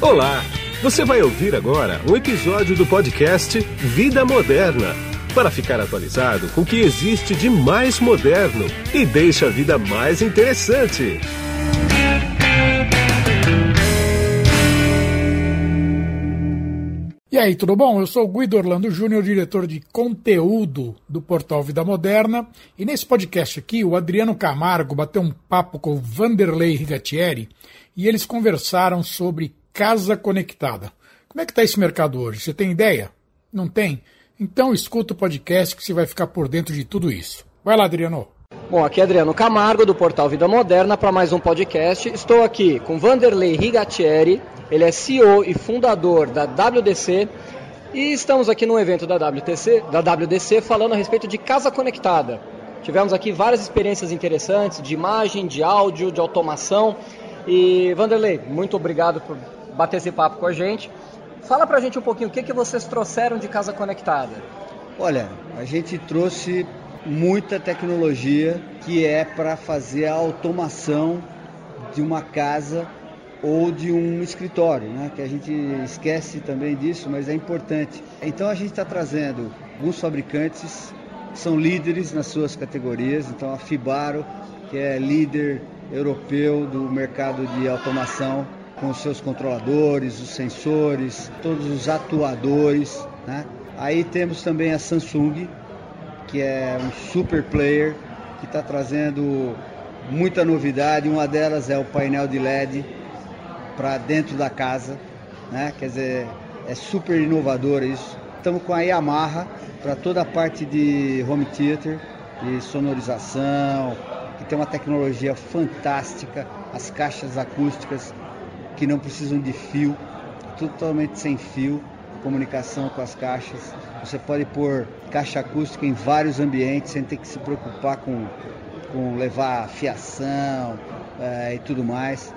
Olá! Você vai ouvir agora um episódio do podcast Vida Moderna para ficar atualizado com o que existe de mais moderno e deixa a vida mais interessante. E aí, tudo bom? Eu sou Guido Orlando Júnior, diretor de conteúdo do portal Vida Moderna. E nesse podcast aqui, o Adriano Camargo bateu um papo com o Vanderlei Rigatieri e eles conversaram sobre casa conectada. Como é que está esse mercado hoje? Você tem ideia? Não tem? Então escuta o podcast que você vai ficar por dentro de tudo isso. Vai lá, Adriano. Bom, aqui é Adriano Camargo, do portal Vida Moderna, para mais um podcast. Estou aqui com Vanderlei Rigatieri, ele é CEO e fundador da WDC, e estamos aqui no evento da WTC, da WDC, falando a respeito de casa conectada. Tivemos aqui várias experiências interessantes de imagem, de áudio, de automação. E Vanderlei, muito obrigado por bater esse papo com a gente. Fala pra gente um pouquinho o que, que vocês trouxeram de casa conectada. Olha, a gente trouxe muita tecnologia que é para fazer a automação de uma casa ou de um escritório, né? que a gente esquece também disso, mas é importante. Então a gente está trazendo alguns fabricantes que são líderes nas suas categorias, então a Fibaro, que é líder europeu do mercado de automação, com os seus controladores, os sensores, todos os atuadores. Né? Aí temos também a Samsung, que é um super player, que está trazendo muita novidade. Uma delas é o painel de LED para dentro da casa, né? quer dizer, é super inovador isso. Estamos com a Yamaha para toda a parte de home theater, de sonorização, que tem uma tecnologia fantástica, as caixas acústicas que não precisam de fio, totalmente sem fio, comunicação com as caixas. Você pode pôr caixa acústica em vários ambientes sem ter que se preocupar com, com levar fiação é, e tudo mais.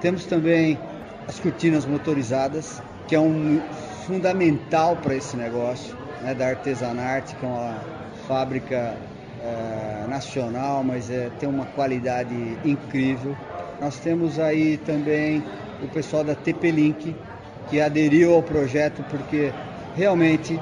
Temos também as cortinas motorizadas, que é um fundamental para esse negócio, né, da Artesanarte, que é uma fábrica é, nacional, mas é, tem uma qualidade incrível. Nós temos aí também o pessoal da TP-Link, que aderiu ao projeto porque realmente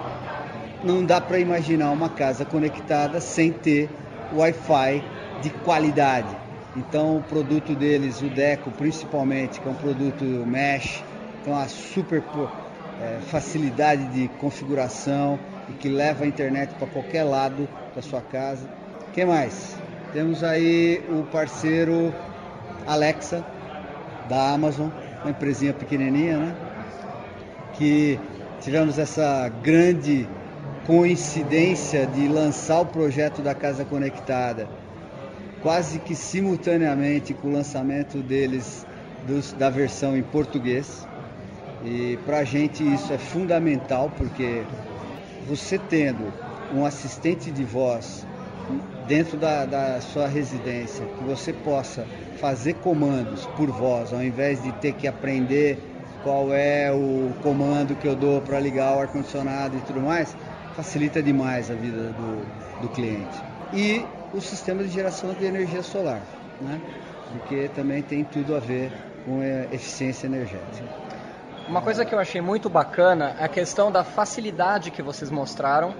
não dá para imaginar uma casa conectada sem ter Wi-Fi de qualidade. Então o produto deles, o Deco principalmente, que é um produto mesh, tem uma super é, facilidade de configuração e que leva a internet para qualquer lado da sua casa. Que mais? Temos aí o parceiro Alexa da Amazon, uma empresinha pequenininha, né? Que tivemos essa grande coincidência de lançar o projeto da Casa Conectada quase que simultaneamente com o lançamento deles dos, da versão em português. E para a gente isso é fundamental porque você tendo um assistente de voz dentro da, da, sua residência, que você possa fazer comandos por voz, ao invés de ter que aprender qual é o comando que eu dou para ligar o ar-condicionado e tudo mais, facilita demais a vida do, do cliente. E o sistema de geração de energia solar, né? porque também tem tudo a ver com a eficiência energética. Uma coisa que eu achei muito bacana é a questão da facilidade que vocês mostraram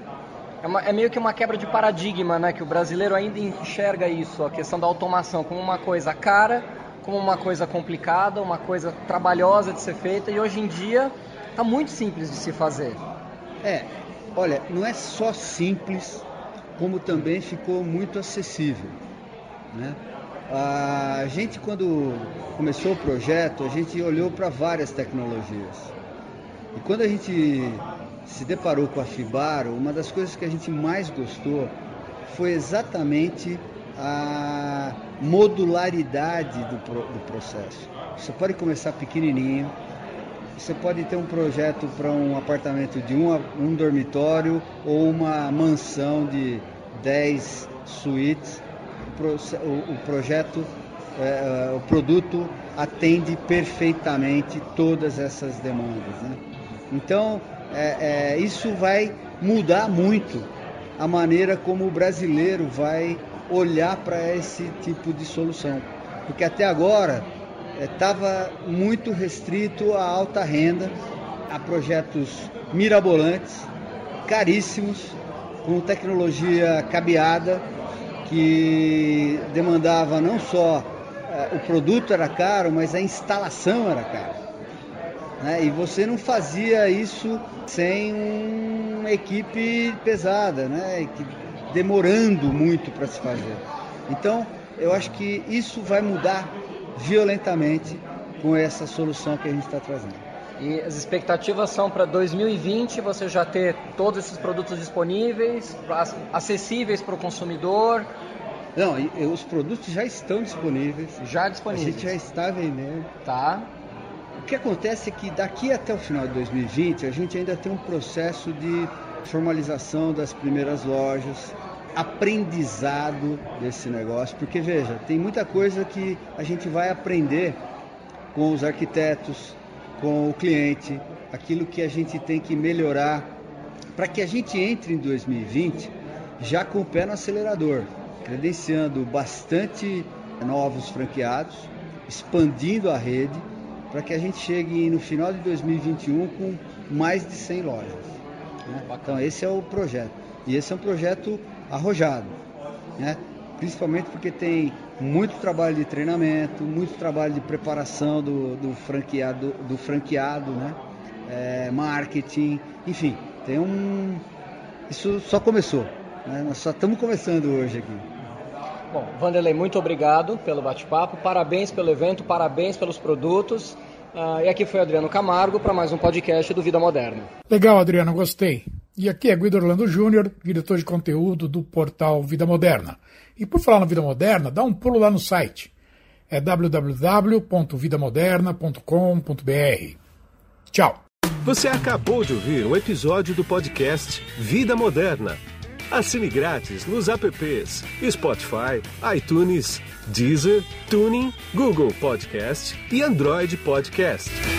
é, uma, é, meio que uma quebra de paradigma, né? Que o brasileiro ainda enxerga isso, a questão da automação, como uma coisa cara, como uma coisa complicada, uma coisa trabalhosa de ser feita, e hoje em dia está muito simples de se fazer. É, olha, não é só simples, como também ficou muito acessível, né? A gente, quando começou o projeto, a gente olhou para várias tecnologias. E quando a gente se deparou com a Fibaro, uma das coisas que a gente mais gostou foi exatamente a modularidade do, do processo. Você pode começar pequenininho, você pode ter um projeto para um apartamento de um, um dormitório ou uma mansão de 10 suítes. O, o, o projeto, é, o produto atende perfeitamente todas essas demandas. Né? Então, é, é, isso vai mudar muito a maneira como o brasileiro vai olhar para esse tipo de solução. Porque até agora estava muito restrito à alta renda, a projetos mirabolantes, caríssimos, com tecnologia cabeada, que demandava não só eh, o produto era caro, mas a instalação era cara. Né? E você não fazia isso sem uma equipe pesada, né? demorando muito para se fazer. Então, eu acho que isso vai mudar violentamente com essa solução que a gente está trazendo. E as expectativas são para 2020 você já ter todos esses produtos disponíveis, acessíveis para o consumidor. Não, os produtos já estão disponíveis. Já disponíveis. A gente já está vendendo. Tá. Que acontece é que daqui até o final de 2020 a gente ainda tem um processo de formalização das primeiras lojas, aprendizado desse negócio, porque veja, tem muita coisa que a gente vai aprender com os arquitetos, com o cliente, aquilo que a gente tem que melhorar para que a gente entre em 2020 já com o pé no acelerador, credenciando bastante novos franqueados, expandindo a rede, para que a gente chegue no final de 2021 com mais de 100 lojas. Né? Então esse é o projeto. E esse é um projeto arrojado, né? principalmente porque tem muito trabalho de treinamento, muito trabalho de preparação do, do franqueado, do franqueado, né? É, marketing, enfim, tem um. Isso só começou. Né? Nós só estamos começando hoje aqui. Bom, Vanderlei, muito obrigado pelo bate-papo, parabéns pelo evento, parabéns pelos produtos. Uh, e aqui foi Adriano Camargo para mais um podcast do Vida Moderna. Legal, Adriano, gostei. E aqui é Guido Orlando Júnior, diretor de conteúdo do portal Vida Moderna. E por falar na Vida Moderna, dá um pulo lá no site. É www.vidamoderna.com.br. Tchau. Você acabou de ouvir um episódio do podcast Vida Moderna. Assine grátis nos apps Spotify, iTunes, Deezer, Tuning, Google Podcast e Android Podcast.